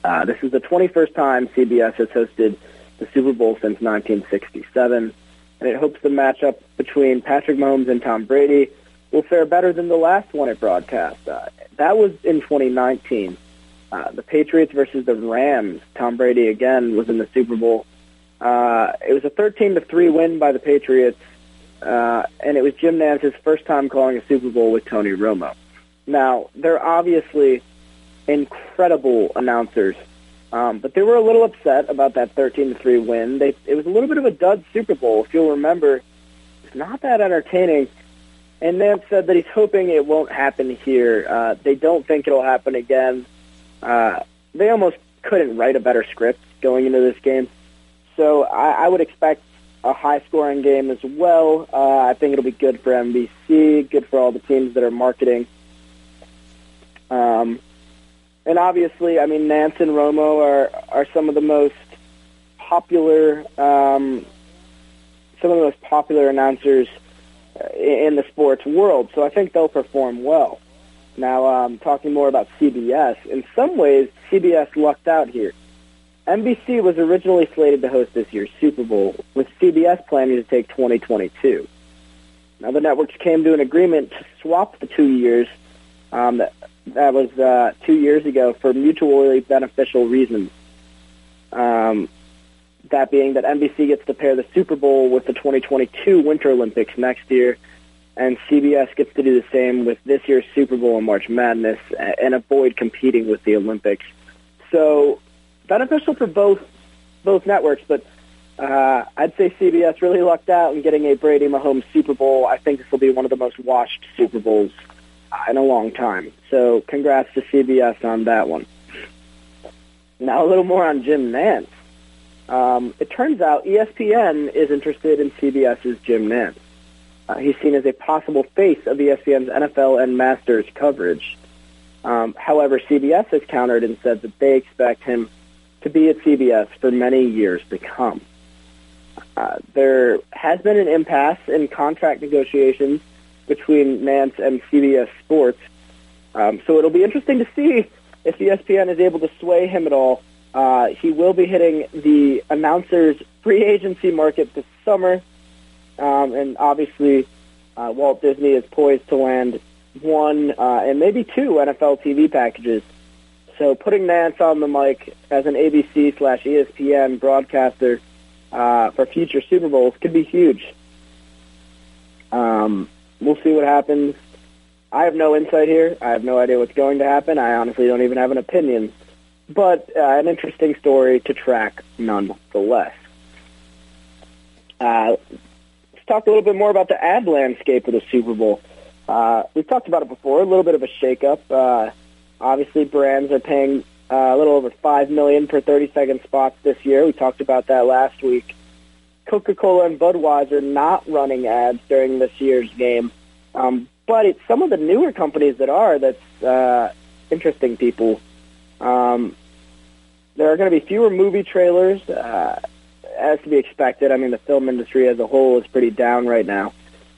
Uh, this is the 21st time CBS has hosted the Super Bowl since 1967, and it hopes the matchup between Patrick Mahomes and Tom Brady will fare better than the last one it broadcast. Uh, that was in 2019. Uh, the Patriots versus the Rams. Tom Brady again was in the Super Bowl. Uh, it was a 13 to three win by the Patriots, uh, and it was Jim Nantz's first time calling a Super Bowl with Tony Romo. Now they're obviously incredible announcers, um, but they were a little upset about that 13 to three win. They, it was a little bit of a dud Super Bowl, if you'll remember. It's not that entertaining. And Nantz said that he's hoping it won't happen here. Uh, they don't think it'll happen again. Uh, they almost couldn't write a better script going into this game. So I, I would expect a high-scoring game as well. Uh, I think it'll be good for NBC, good for all the teams that are marketing. Um, and obviously, I mean, Nantz and Romo are, are some of the most popular, um, some of the most popular announcers – in the sports world. So I think they'll perform well. Now, um, talking more about CBS, in some ways, CBS lucked out here. NBC was originally slated to host this year's Super Bowl, with CBS planning to take 2022. Now, the networks came to an agreement to swap the two years. Um, that, that was uh, two years ago for mutually beneficial reasons. Um, that being that NBC gets to pair the Super Bowl with the 2022 Winter Olympics next year, and CBS gets to do the same with this year's Super Bowl and March Madness and avoid competing with the Olympics. So beneficial for both both networks, but uh, I'd say CBS really lucked out in getting a Brady Mahomes Super Bowl. I think this will be one of the most watched Super Bowls in a long time. So congrats to CBS on that one. Now a little more on Jim Nantz. Um, it turns out ESPN is interested in CBS's Jim Nantz. Uh, he's seen as a possible face of ESPN's NFL and Masters coverage. Um, however, CBS has countered and said that they expect him to be at CBS for many years to come. Uh, there has been an impasse in contract negotiations between Nantz and CBS Sports, um, so it'll be interesting to see if ESPN is able to sway him at all. Uh, he will be hitting the announcers free agency market this summer, um, and obviously uh, Walt Disney is poised to land one uh, and maybe two NFL TV packages. So putting Nantz on the mic as an ABC slash ESPN broadcaster uh, for future Super Bowls could be huge. Um, we'll see what happens. I have no insight here. I have no idea what's going to happen. I honestly don't even have an opinion. But uh, an interesting story to track nonetheless. Uh, let's talk a little bit more about the ad landscape of the Super Bowl. Uh, we've talked about it before, a little bit of a shakeup. Uh, obviously, brands are paying uh, a little over 5 million per 30-second spots this year. We talked about that last week. Coca-Cola and Budweiser not running ads during this year's game, um, but it's some of the newer companies that are that's uh, interesting. People, um, there are going to be fewer movie trailers, uh, as to be expected. I mean, the film industry as a whole is pretty down right now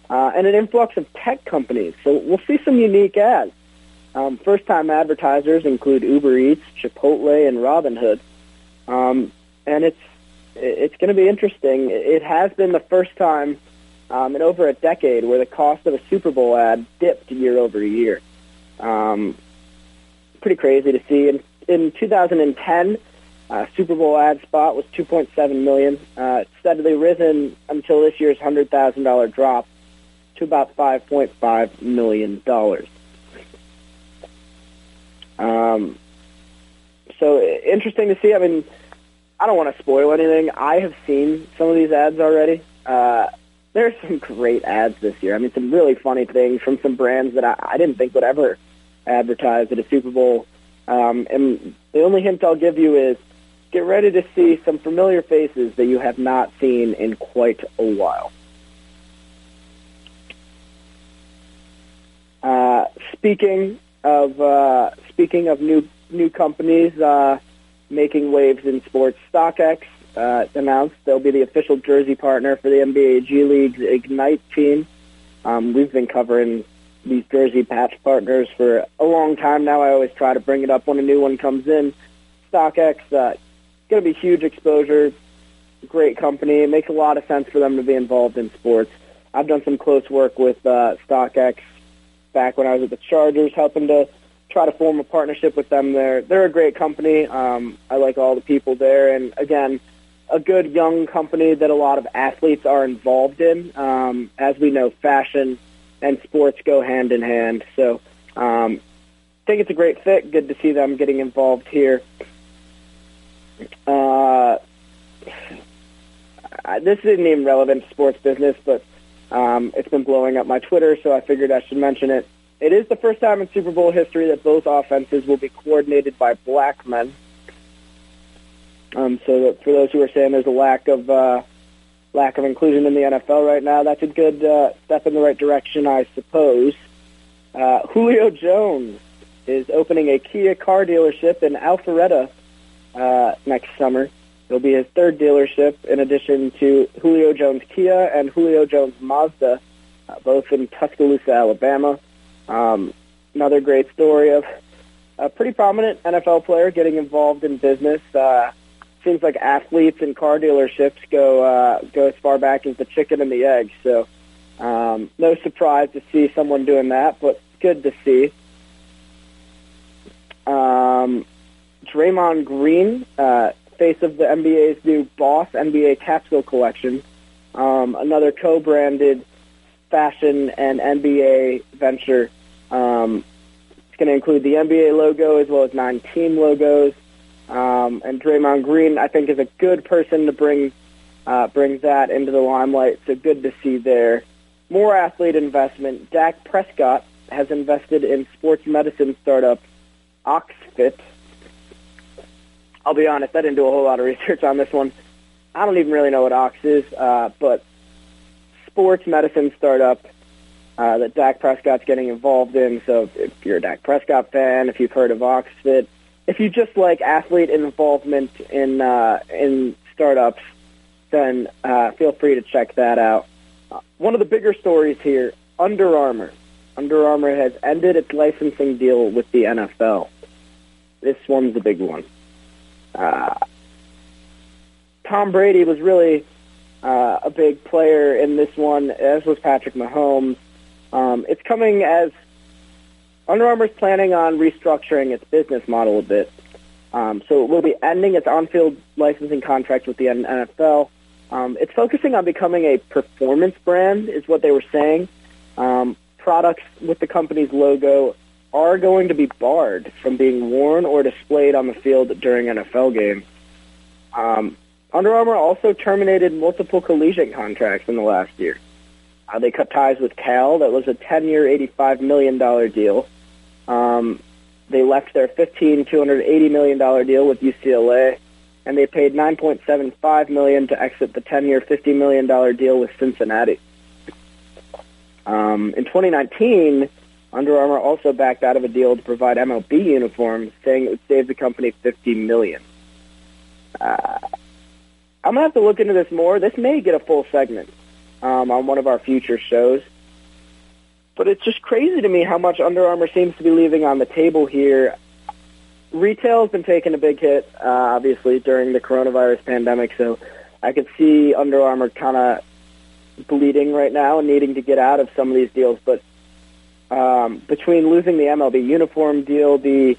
uh, and an influx of tech companies. So we'll see some unique ads. Um, first-time advertisers include Uber Eats, Chipotle, and Robinhood, um, and it's it's going to be interesting. It has been the first time um, in over a decade where the cost of a Super Bowl ad dipped year over year. Um, pretty crazy to see. In, in 2010, uh, Super Bowl ad spot was 2.7 million. Uh, it's steadily risen until this year's hundred thousand dollar drop to about $5.5 million. Um, so interesting to see. I mean, I don't want to spoil anything. I have seen some of these ads already. Uh, there's some great ads this year. I mean, some really funny things from some brands that I, I didn't think would ever advertise at a Super Bowl. Um, and the only hint I'll give you is get ready to see some familiar faces that you have not seen in quite a while. Uh, speaking of uh, speaking of new new companies uh, making waves in sports, StockX uh, announced they'll be the official jersey partner for the NBA G League's Ignite team. Um, we've been covering these jersey patch partners for a long time now. I always try to bring it up when a new one comes in. StockX, uh, going to be huge exposure, great company. It makes a lot of sense for them to be involved in sports. I've done some close work with uh, StockX back when I was at the Chargers, helping to try to form a partnership with them. There, they're a great company. Um, I like all the people there, and again, a good young company that a lot of athletes are involved in. Um, as we know, fashion and sports go hand in hand. So, um, I think it's a great fit. Good to see them getting involved here. Uh, this isn't even relevant to sports business, but um, it's been blowing up my Twitter, so I figured I should mention it. It is the first time in Super Bowl history that both offenses will be coordinated by black men. Um, so that for those who are saying there's a lack of uh, lack of inclusion in the NFL right now, that's a good uh, step in the right direction, I suppose. Uh, Julio Jones is opening a Kia car dealership in Alpharetta uh, next summer. It'll be his third dealership, in addition to Julio Jones Kia and Julio Jones Mazda, uh, both in Tuscaloosa, Alabama. Um, another great story of a pretty prominent NFL player getting involved in business. Uh, seems like athletes and car dealerships go uh, go as far back as the chicken and the egg. So, um, no surprise to see someone doing that, but good to see. Um, Draymond Green, uh, face of the NBA's new Boss NBA capsule collection, um, another co-branded fashion and NBA venture. Um, it's going to include the NBA logo as well as nine team logos. Um, and Draymond Green, I think, is a good person to bring uh, bring that into the limelight. So good to see there. More athlete investment. Dak Prescott has invested in sports medicine startup OxFit. I'll be honest, I didn't do a whole lot of research on this one. I don't even really know what Ox is, uh, but sports medicine startup uh, that Dak Prescott's getting involved in. So if you're a Dak Prescott fan, if you've heard of OxFit, if you just like athlete involvement in uh, in startups, then uh, feel free to check that out. Uh, one of the bigger stories here: Under Armour. Under Armour has ended its licensing deal with the NFL. This one's a big one. Uh, Tom Brady was really uh, a big player in this one, as was Patrick Mahomes. Um, it's coming as Under Armour is planning on restructuring its business model a bit. Um, so it will be ending its on-field licensing contract with the NFL. Um, it's focusing on becoming a performance brand, is what they were saying. Um, products with the company's logo are going to be barred from being worn or displayed on the field during NFL games. Um, Under Armour also terminated multiple collegiate contracts in the last year. Uh, they cut ties with Cal. That was a 10-year, $85 million deal. Um, they left their 15 $280 million deal with UCLA, and they paid 9.75 million to exit the 10-year, $50 million deal with Cincinnati. Um, in 2019, Under Armour also backed out of a deal to provide MLB uniforms, saying it would save the company 50 million. Uh, I'm going to have to look into this more. This may get a full segment um, on one of our future shows. But it's just crazy to me how much Under Armour seems to be leaving on the table here. Retail has been taking a big hit, uh, obviously, during the coronavirus pandemic, so I could see Under Armour kind of bleeding right now and needing to get out of some of these deals. But um, between losing the MLB uniform deal, the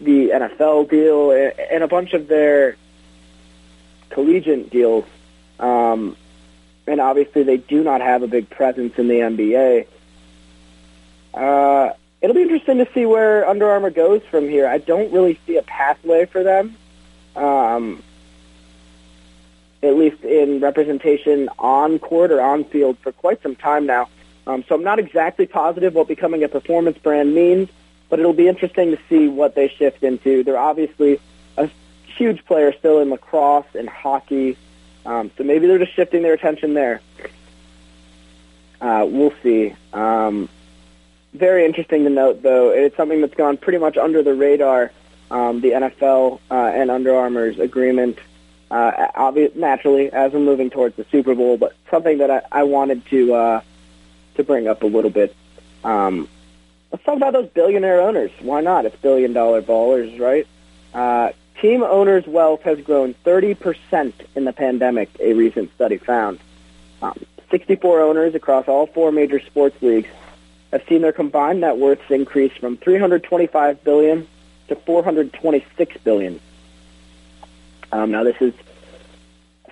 the NFL deal, and a bunch of their collegiate deals, um, and obviously they do not have a big presence in the NBA. Uh, it'll be interesting to see where Under Armour goes from here. I don't really see a pathway for them, um, at least in representation on court or on field for quite some time now. Um, so I'm not exactly positive what becoming a performance brand means, but it'll be interesting to see what they shift into. They're obviously a huge player still in lacrosse and hockey, um, so maybe they're just shifting their attention there. Uh, we'll see. Um, very interesting to note, though. It's something that's gone pretty much under the radar. Um, the NFL uh, and Under Armour's agreement, uh, naturally, as we're moving towards the Super Bowl, but something that I, I wanted to uh, to bring up a little bit. Um, let's talk about those billionaire owners. Why not? It's billion dollar ballers, right? Uh, team owners' wealth has grown 30% in the pandemic, a recent study found. Um, 64 owners across all four major sports leagues have seen their combined net worths increase from 325 billion to 426 billion. Um, now, this is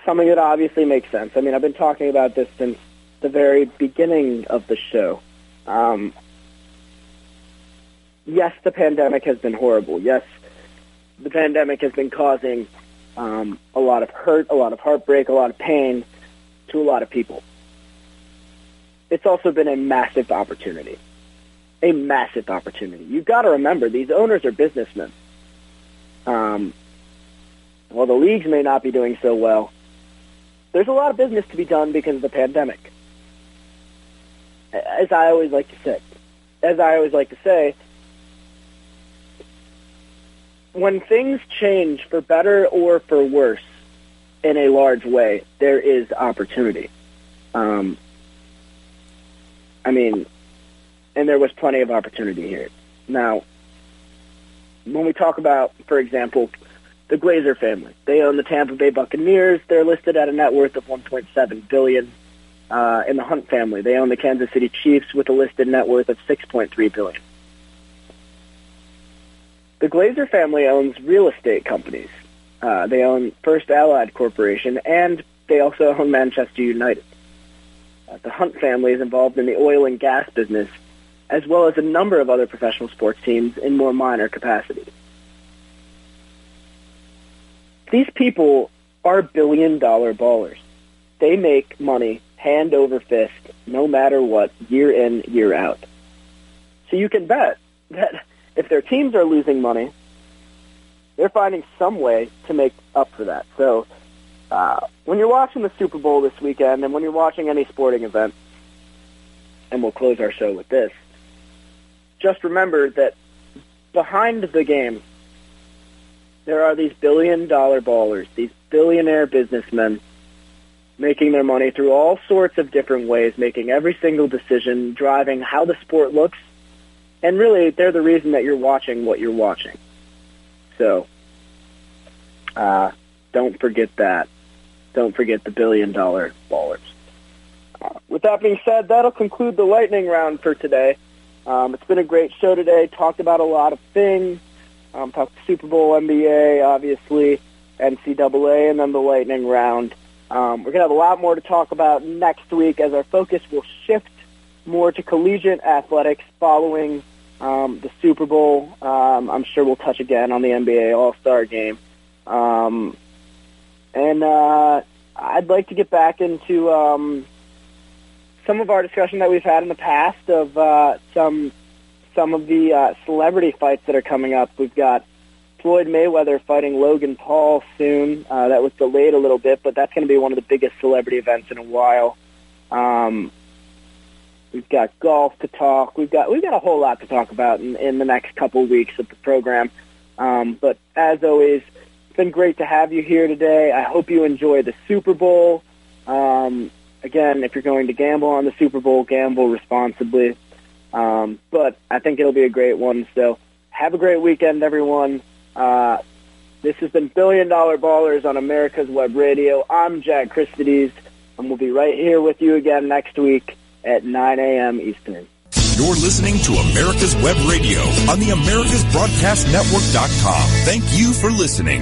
something that obviously makes sense. I mean, I've been talking about this since the very beginning of the show. Um, yes, the pandemic has been horrible. Yes, the pandemic has been causing um, a lot of hurt, a lot of heartbreak, a lot of pain to a lot of people. It's also been a massive opportunity. A massive opportunity. You've got to remember, these owners are businessmen. Um, while the leagues may not be doing so well, there's a lot of business to be done because of the pandemic. As I always like to say, as I always like to say, when things change for better or for worse in a large way, there is opportunity. Um, I mean, and there was plenty of opportunity here. Now, when we talk about, for example, the Glazer family, they own the Tampa Bay Buccaneers. They're listed at a net worth of 1.7 billion. Uh, in the Hunt family, they own the Kansas City Chiefs with a listed net worth of 6.3 billion. The Glazer family owns real estate companies. Uh, they own First Allied Corporation, and they also own Manchester United. Uh, the Hunt family is involved in the oil and gas business, as well as a number of other professional sports teams in more minor capacities. These people are billion dollar ballers. They make money hand over fist, no matter what, year in, year out. So you can bet that if their teams are losing money, they're finding some way to make up for that. So uh, when you're watching the Super Bowl this weekend, and when you're watching any sporting event, and we'll close our show with this, just remember that behind the game, there are these billion dollar ballers, these billionaire businessmen making their money through all sorts of different ways, making every single decision, driving how the sport looks, and really they're the reason that you're watching what you're watching. So, uh, don't forget that. Don't forget the billion dollar ballers. Uh, with that being said, that'll conclude the lightning round for today. Um, it's been a great show today. Talked about a lot of things. Um, talked Super Bowl, NBA, obviously, NCAA, and then the lightning round. Um, we're going to have a lot more to talk about next week as our focus will shift more to collegiate athletics following um, the Super Bowl. Um, I'm sure we'll touch again on the NBA All Star game. Um, and uh, I'd like to get back into um, some of our discussion that we've had in the past of uh, some some of the uh, celebrity fights that are coming up. We've got Floyd Mayweather fighting Logan Paul soon. Uh, that was delayed a little bit, but that's going to be one of the biggest celebrity events in a while. Um, we've got golf to talk. We've got we've got a whole lot to talk about in, in the next couple weeks of the program. Um, but as always, it's been great to have you here today. I hope you enjoy the Super Bowl. Um, again, if you're going to gamble on the Super Bowl, gamble responsibly. Um, but I think it'll be a great one. So have a great weekend, everyone. Uh, this has been Billion Dollar Ballers on America's Web Radio. I'm Jack Christides, and we'll be right here with you again next week at 9 a.m. Eastern. You're listening to America's Web Radio on the AmericasBroadcastNetwork.com. Thank you for listening.